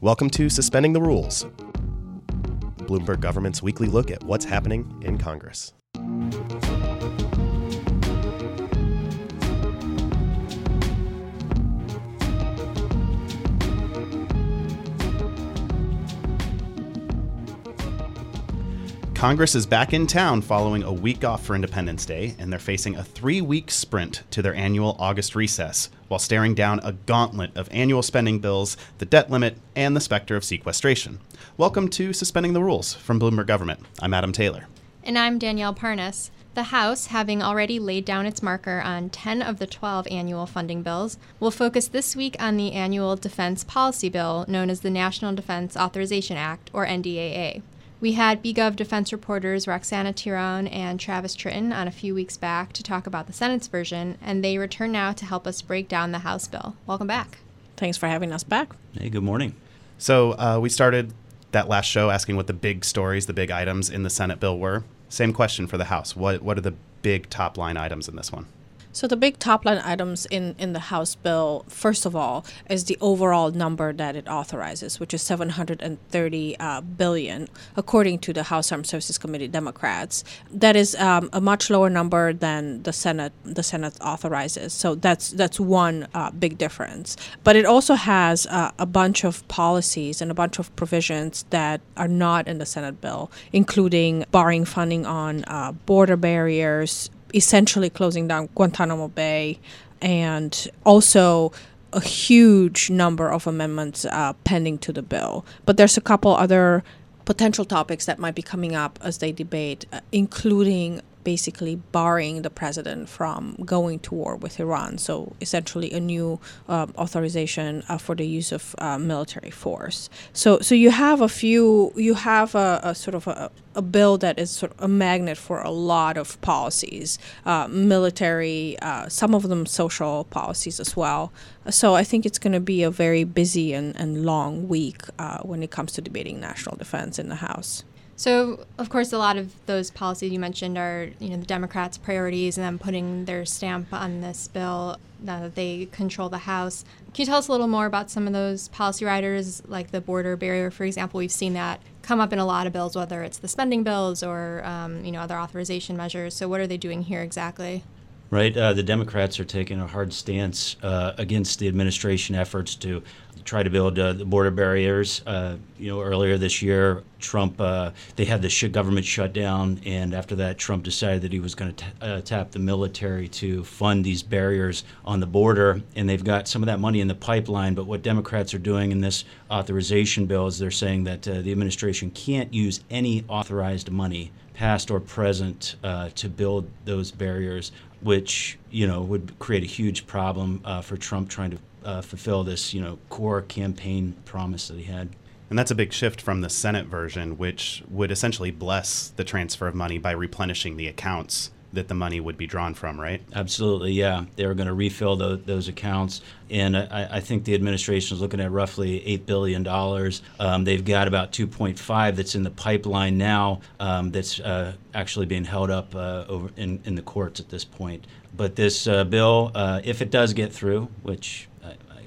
Welcome to Suspending the Rules, Bloomberg government's weekly look at what's happening in Congress. Congress is back in town following a week off for Independence Day, and they're facing a three week sprint to their annual August recess while staring down a gauntlet of annual spending bills, the debt limit, and the specter of sequestration. Welcome to Suspending the Rules from Bloomberg Government. I'm Adam Taylor. And I'm Danielle Parnas. The House, having already laid down its marker on 10 of the 12 annual funding bills, will focus this week on the annual defense policy bill known as the National Defense Authorization Act, or NDAA. We had BGov defense reporters Roxana Tiron and Travis Tritten on a few weeks back to talk about the Senate's version, and they return now to help us break down the House bill. Welcome back. Thanks for having us back. Hey, good morning. So, uh, we started that last show asking what the big stories, the big items in the Senate bill were. Same question for the House. What, what are the big top line items in this one? So the big top line items in, in the House bill, first of all, is the overall number that it authorizes, which is 730 uh, billion, according to the House Armed Services Committee Democrats. That is um, a much lower number than the Senate the Senate authorizes. So that's that's one uh, big difference. But it also has uh, a bunch of policies and a bunch of provisions that are not in the Senate bill, including barring funding on uh, border barriers, essentially closing down Guantanamo Bay, and also a huge number of amendments uh, pending to the bill. But there's a couple other potential topics that might be coming up as they debate, uh, including basically barring the president from going to war with Iran. So essentially, a new uh, authorization uh, for the use of uh, military force. So so you have a few. You have a, a sort of a, a, bill that is sort of a magnet for a lot of policies, uh, military, uh, some of them social policies as well. So I think it's going to be a very busy and, and long week uh, when it comes to debating national defense in the House. So, of course, a lot of those policies you mentioned are, you know, the Democrats' priorities and then putting their stamp on this bill now that they control the House. Can you tell us a little more about some of those policy riders, like the border barrier, for example? We've seen that come up in a lot of bills, whether it's the spending bills or, um, you know, other authorization measures. So, what are they doing here exactly? Right. Uh, the Democrats are taking a hard stance uh, against the administration efforts to try to build uh, the border barriers. Uh, you know, earlier this year, Trump uh, they had the sh- government shutdown, and after that, Trump decided that he was going to uh, tap the military to fund these barriers on the border, and they've got some of that money in the pipeline. But what Democrats are doing in this authorization bill is they're saying that the administration can't use any authorized money past or present, uh, to build those barriers, which you know would create a huge problem uh, for Trump trying to uh, fulfill this you know core campaign promise that he had. And that's a big shift from the Senate version, which would essentially bless the transfer of money by replenishing the accounts that the money would be drawn from, right? Absolutely, yeah. They were going to refill the, those accounts, and I, I, think the administration is looking at roughly eight billion dollars. Um, they've got about 2.5 that's in the pipeline now. Um, that's uh, actually being held up uh, over in, in the courts at this point. But this uh, bill, uh, if it does get through, which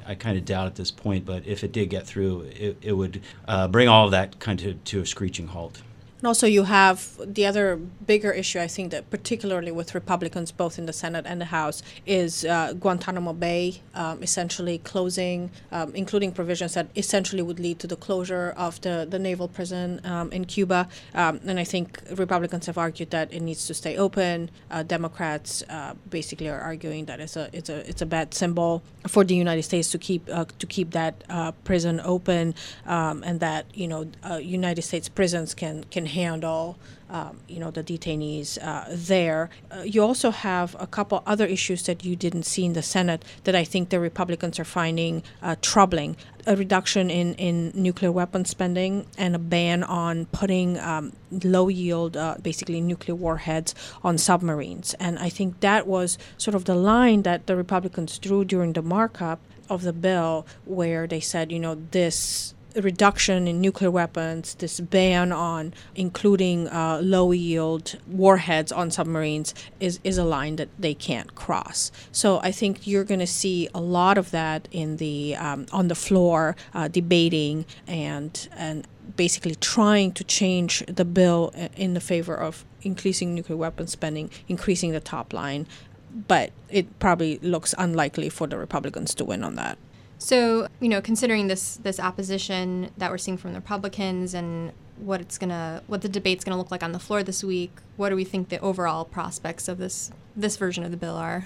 I kind of doubt at this point, but if it did get through, it, it would uh, bring all of that kind of to a screeching halt. And also, you have the other bigger issue, I think, that particularly with Republicans both in the Senate and the House, is uh, Guantanamo Bay um, essentially closing, um, including provisions that essentially would lead to the closure of the, the naval prison um, in Cuba. Um, and I think Republicans have argued that it needs to stay open. Uh, Democrats uh, basically are arguing that it's a, it's, a, it's a bad symbol for the United States to keep, uh, to keep that uh, prison open um, and that, you know, uh, United States prisons can, can handle um, you know the detainees uh, there. Uh, you also have a couple other issues that you didn't see in the Senate that I think the Republicans are finding uh, troubling. A reduction in, in nuclear weapon spending and a ban on putting um, low yield, uh, basically nuclear warheads on submarines. And I think that was sort of the line that the Republicans drew during the markup of the bill, where they said, you know, this reduction in nuclear weapons, this ban on including uh, low yield warheads on submarines is, is a line that they can't cross. So I think you're going to see a lot of that in the um, on the floor uh, debating and and basically trying to change the bill in the favor of increasing nuclear weapons spending, increasing the top line. But it probably looks unlikely for the Republicans to win on that. So, you know, considering this this opposition that we're seeing from the Republicans and what it's gonna what the debate's gonna look like on the floor this week, what do we think the overall prospects of this this version of the bill are?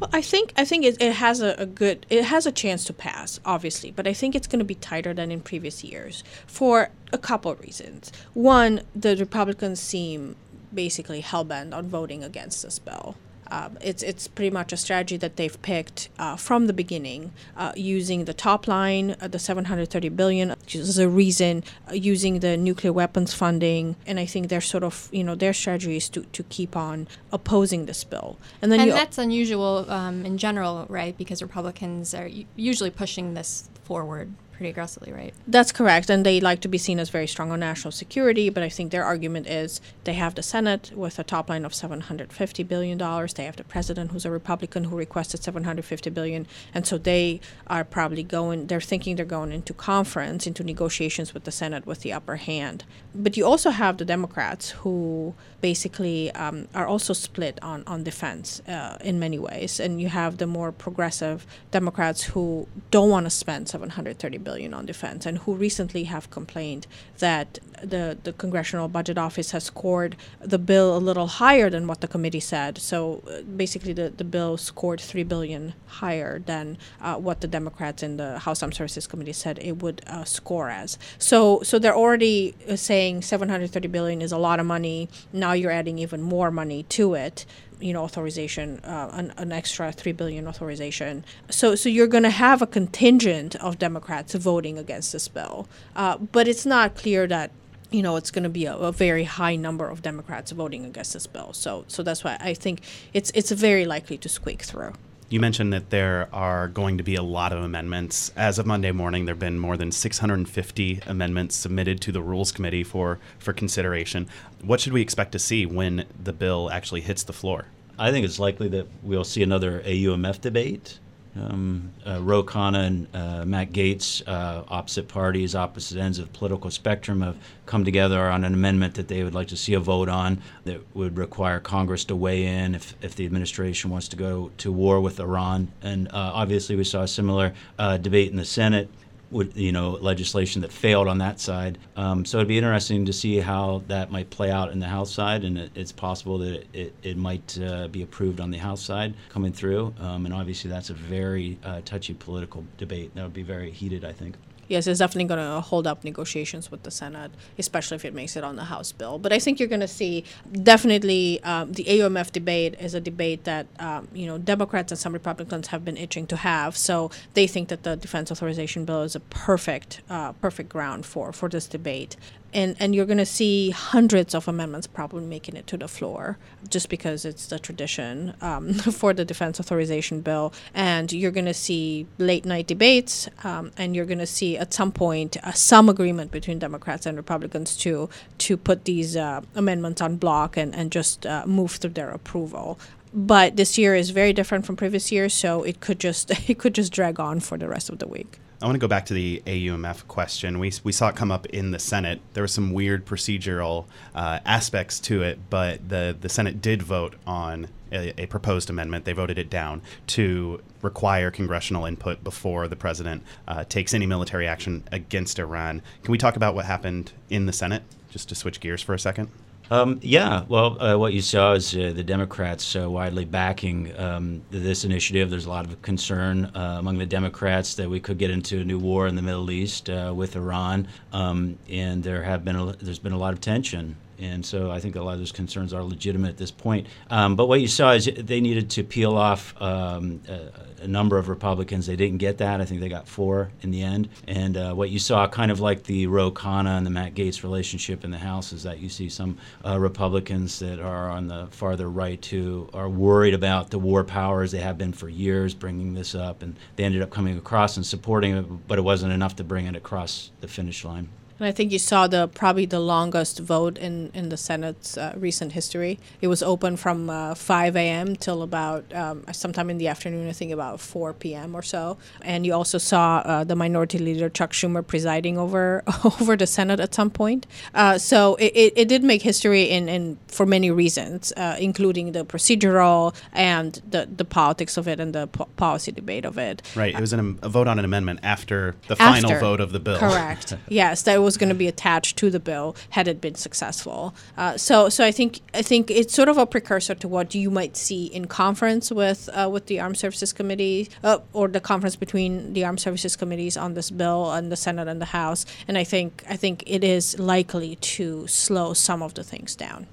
Well, I think I think it, it has a, a, good it has a chance to pass, obviously, but I think it's going to be tighter than in previous years for a couple of reasons. One, the Republicans seem basically hell bent on voting against this bill. Um, it's it's pretty much a strategy that they've picked uh, from the beginning, uh, using the top line, uh, the 730 billion, which is a reason, uh, using the nuclear weapons funding, and I think they're sort of you know their strategy is to, to keep on opposing this bill. And then and that's unusual um, in general, right? Because Republicans are usually pushing this forward pretty aggressively, right? That's correct. And they like to be seen as very strong on national security, but I think their argument is they have the Senate with a top line of $750 billion. They have the president who's a Republican who requested 750 billion. And so they are probably going, they're thinking they're going into conference, into negotiations with the Senate with the upper hand. But you also have the Democrats who basically um, are also split on, on defense uh, in many ways. And you have the more progressive Democrats who don't want to spend 730 billion on defense, and who recently have complained that the the Congressional Budget Office has scored the bill a little higher than what the committee said. So uh, basically, the, the bill scored three billion higher than uh, what the Democrats in the House Armed Services Committee said it would uh, score as. So so they're already uh, saying 730 billion is a lot of money. Now you're adding even more money to it you know authorization, uh, an, an extra three billion authorization. So so you're going to have a contingent of Democrats voting against this bill, uh, but it's not clear that you know it's going to be a, a, very high number of Democrats voting against this bill. So so that's why I think it's it's very likely to squeak through. You mentioned that there are going to be a lot of amendments. As of Monday morning, there have been more than 650 amendments submitted to the Rules Committee for, for consideration. What should we expect to see when the bill actually hits the floor? I think it's likely that we'll see another AUMF debate. Um, uh, Ro Khanna and uh, Matt Gaetz, uh, opposite parties, opposite ends of the political spectrum, have come together on an amendment that they would like to see a vote on that would require Congress to weigh in if, if the administration wants to go to war with Iran. And uh, obviously, we saw a similar uh, debate in the Senate would you know legislation that failed on that side. Um, so it'd be interesting to see how that might play out in the House side, and it, it's possible that it, it, might uh, be approved on the House side coming through. Um, and obviously, that's a very uh, touchy political debate. That would be very heated, I think yes, it's definitely going to hold up negotiations with the Senate, especially if it makes it on the House bill. But I think you're going to see definitely um, the AUMF debate is a debate that um, you know Democrats and some Republicans have been itching to have. So they think that the defense authorization bill is a perfect uh, perfect ground for for this debate and and you're going to see hundreds of amendments probably making it to the floor just because it's the tradition um, for the defense authorization bill. And you're going to see late night debates um, and you're going to see at some point uh, some agreement between democrats and republicans to to put these uh, amendments en bloc and, and just uh, move through their approval. But this year is very different from previous years so it could just it could just drag on for the rest of the week I want to go back to the AUMF question. We, we saw it come up in the Senate. There were some weird procedural uh, aspects to it, but the, the Senate did vote on a, a, proposed amendment. They voted it down to require congressional input before the president uh, takes any military action against Iran. Can we talk about what happened in the Senate, just to switch gears for a second? Um, yeah, well, uh, what you saw is uh, the Democrats uh, widely backing um, this initiative. There's a lot of concern uh, among the Democrats that we could get into a new war in the Middle East uh, with Iran, um, and there have been a, there's been a lot of tension And so I think a lot of those concerns are legitimate at this point. Um, but what you saw is they needed to peel off um, a, a, number of Republicans. They didn't get that. I think they got four in the end. And uh, what you saw, kind of like the Ro Khanna and the Matt Gaetz relationship in the House, is that you see some uh, Republicans that are on the farther right who are worried about the war powers. They have been for years bringing this up, and they ended up coming across and supporting it, but it wasn't enough to bring it across the finish line. And I think you saw the probably the longest vote in, in the Senate's uh, recent history. It was open from uh, 5 a.m. till about um, sometime in the afternoon, I think about 4 p.m. or so. And you also saw uh, the Minority Leader Chuck Schumer presiding over over the Senate at some point. Uh, so it, it, it, did make history in, in for many reasons, uh, including the procedural and the, the politics of it and the po- policy debate of it. Right. It was an, a vote on an amendment after the after, final vote of the bill. Correct. yes, that was was going to be attached to the bill had it been successful. Uh, so, so I think I think it's sort of a precursor to what you might see in conference with uh, with the Armed Services Committee uh, or the conference between the Armed Services Committees on this bill and the Senate and the House. And I think I think it is likely to slow some of the things down.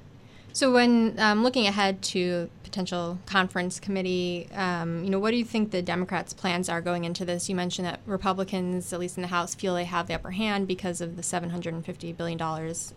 So, when um, looking ahead to potential conference committee, um, you know, what do you think the Democrats' plans are going into this? You mentioned that Republicans, at least in the House, feel they have the upper hand because of the $750 billion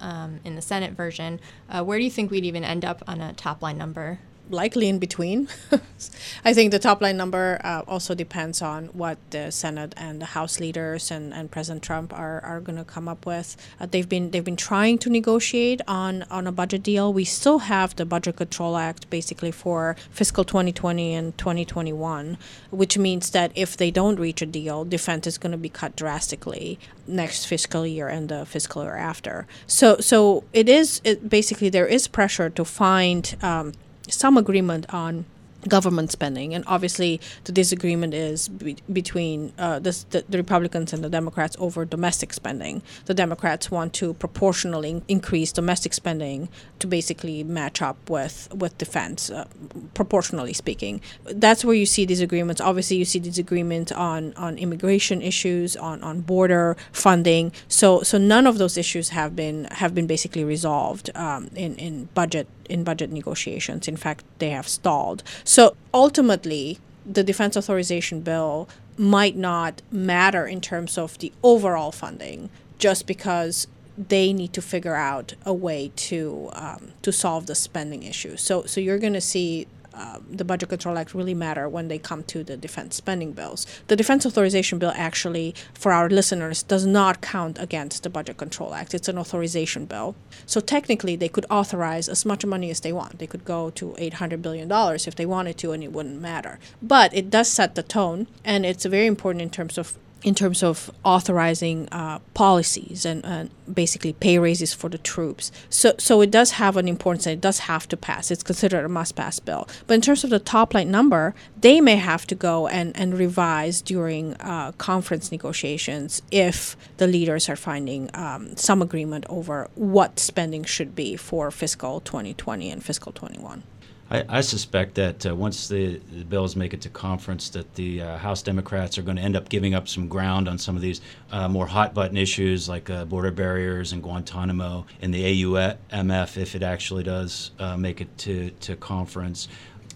um, in the Senate version. Uh, where do you think we'd even end up on a top line number? Likely in between. I think the top line number uh, also depends on what the Senate and the House leaders and, and President Trump are, are going to come up with. Uh, they've been they've been trying to negotiate on on a budget deal. We still have the Budget Control Act basically for fiscal 2020 and 2021, which means that if they don't reach a deal, defense is going to be cut drastically next fiscal year and the fiscal year after. So so it is it basically there is pressure to find. Um, some agreement on government spending. And obviously, the disagreement is be- between uh, the, the, Republicans and the Democrats over domestic spending. The Democrats want to proportionally increase domestic spending to basically match up with, with defense, uh, proportionally speaking. That's where you see disagreements. Obviously, you see disagreements on, on immigration issues, on, on border funding. So, so none of those issues have been have been basically resolved um, in, in budget in budget negotiations. In fact, they have stalled. So ultimately, the defense authorization bill might not matter in terms of the overall funding just because they need to figure out a way to um, to solve the spending issue. So so you're going to see um, the Budget Control Act really matter when they come to the defense spending bills. The Defense Authorization Bill actually, for our listeners, does not count against the Budget Control Act. It's an authorization bill. So technically, they could authorize as much money as they want. They could go to $800 billion if they wanted to, and it wouldn't matter. But it does set the tone, and it's very important in terms of in terms of authorizing uh, policies and, and, basically pay raises for the troops. So, so it does have an importance and it does have to pass. It's considered a must pass bill. But in terms of the top line number, they may have to go and, and revise during uh, conference negotiations if the leaders are finding um, some agreement over what spending should be for fiscal 2020 and fiscal 21. I, I suspect that uh, once the, the, bills make it to conference, that the uh, House Democrats are going to end up giving up some ground on some of these uh, more hot button issues like uh, border barriers and Guantanamo and the AUMF if it actually does uh, make it to, to conference.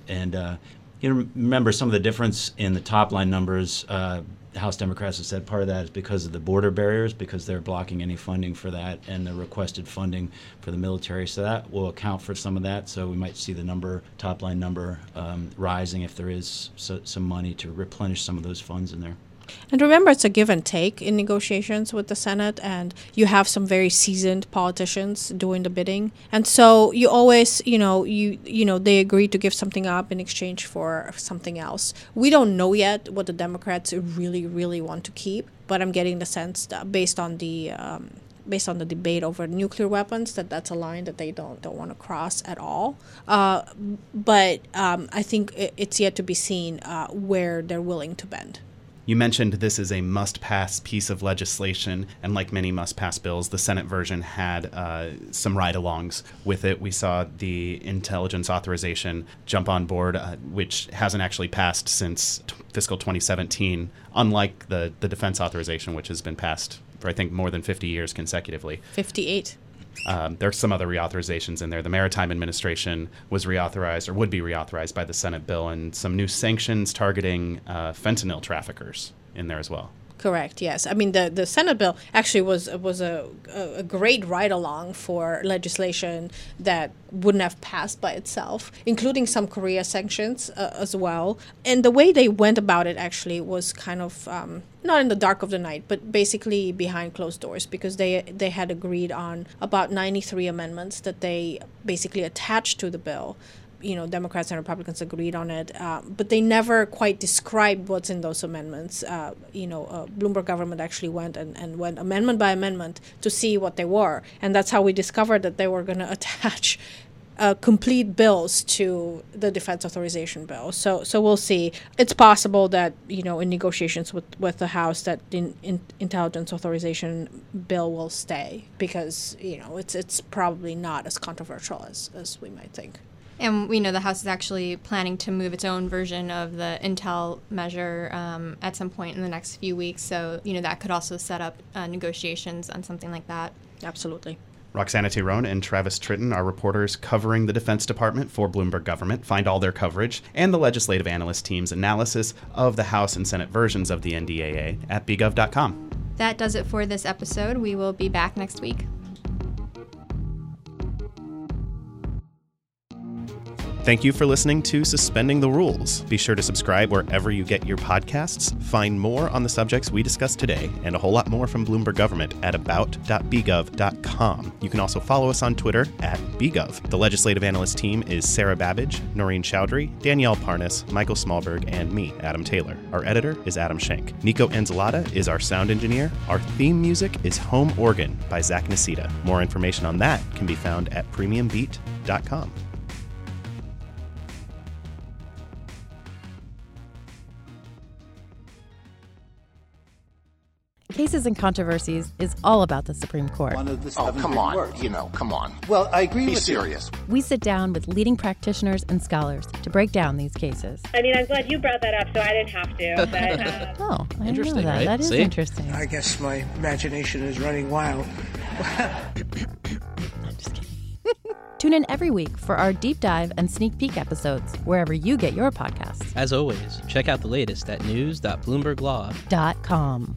And uh, you remember some of the difference in the top line numbers House Democrats have said part of that is because of the border barriers, because they're blocking any funding for that and the requested funding for the military. So that will account for some of that. So we might see the number, top line number, um, rising if there is so, some money to replenish some of those funds in there. And remember, it's a give and take in negotiations with the Senate, and you have some very seasoned politicians doing the bidding, and so you always, you know, you you know, they agree to give something up in exchange for something else. We don't know yet what the Democrats really, really want to keep, but I'm getting the sense that based on the um, based on the debate over nuclear weapons that that's a line that they don't don't want to cross at all. Uh, but um, I think it's yet to be seen uh, where they're willing to bend. You mentioned this is a must pass piece of legislation, and like many must pass bills, the Senate version had uh, some ride alongs with it. We saw the intelligence authorization jump on board, uh, which hasn't actually passed since t- fiscal 2017, unlike the, the defense authorization, which has been passed for, I think, more than 50 years consecutively. 58. Um, there's some other reauthorizations in there. The Maritime Administration was reauthorized or would be reauthorized by the Senate bill, and some new sanctions targeting uh, fentanyl traffickers in there as well. Correct. Yes. I mean, the, the Senate bill actually was was a, a great ride along for legislation that wouldn't have passed by itself, including some Korea sanctions uh, as well. And the way they went about it actually was kind of um, not in the dark of the night, but basically behind closed doors because they they had agreed on about 93 amendments that they basically attached to the bill you know Democrats and Republicans agreed on it, uh, but they never quite described what's in those amendments. Uh, you know, uh, Bloomberg government actually went and, and went amendment by amendment to see what they were, and that's how we discovered that they were going to attach. Uh, complete bills to the defense authorization bill. So, so we'll see. It's possible that you know in negotiations with, with the House that the in, intelligence authorization bill will stay because you know it's it's probably not as controversial as, as we might think. And we know the House is actually planning to move its own version of the Intel measure um, at some point in the next few weeks. So, you know, that could also set up uh, negotiations on something like that. Absolutely. Roxana Tiron and Travis Tritten are reporters covering the Defense Department for Bloomberg Government. Find all their coverage and the legislative analyst team's analysis of the House and Senate versions of the NDAA at bgov.com. That does it for this episode. We will be back next week. Thank you for listening to Suspending the Rules. Be sure to subscribe wherever you get your podcasts. Find more on the subjects we discussed today and a whole lot more from Bloomberg Government at about.bgov.com. You can also follow us on Twitter at bgov. The legislative analyst team is Sarah Babbage, Noreen Chowdhury, Danielle Parnas, Michael Smallberg, and me, Adam Taylor. Our editor is Adam Schenk. Nico Enzalata is our sound engineer. Our theme music is Home Organ by Zach Nasita. More information on that can be found at premiumbeat.com. Cases and Controversies is all about the Supreme Court. oh, come on. Words. You know, come on. Well, I agree Be with serious. You. We sit down with leading practitioners and scholars to break down these cases. I mean, I'm glad you brought that up so I didn't have to. But, uh... oh, I interesting, know that. Right? That is See? interesting. I guess my imagination is running wild. I'm just kidding. Tune in every week for our deep dive and sneak peek episodes wherever you get your podcasts. As always, check out the latest at news.bloomberglaw.com.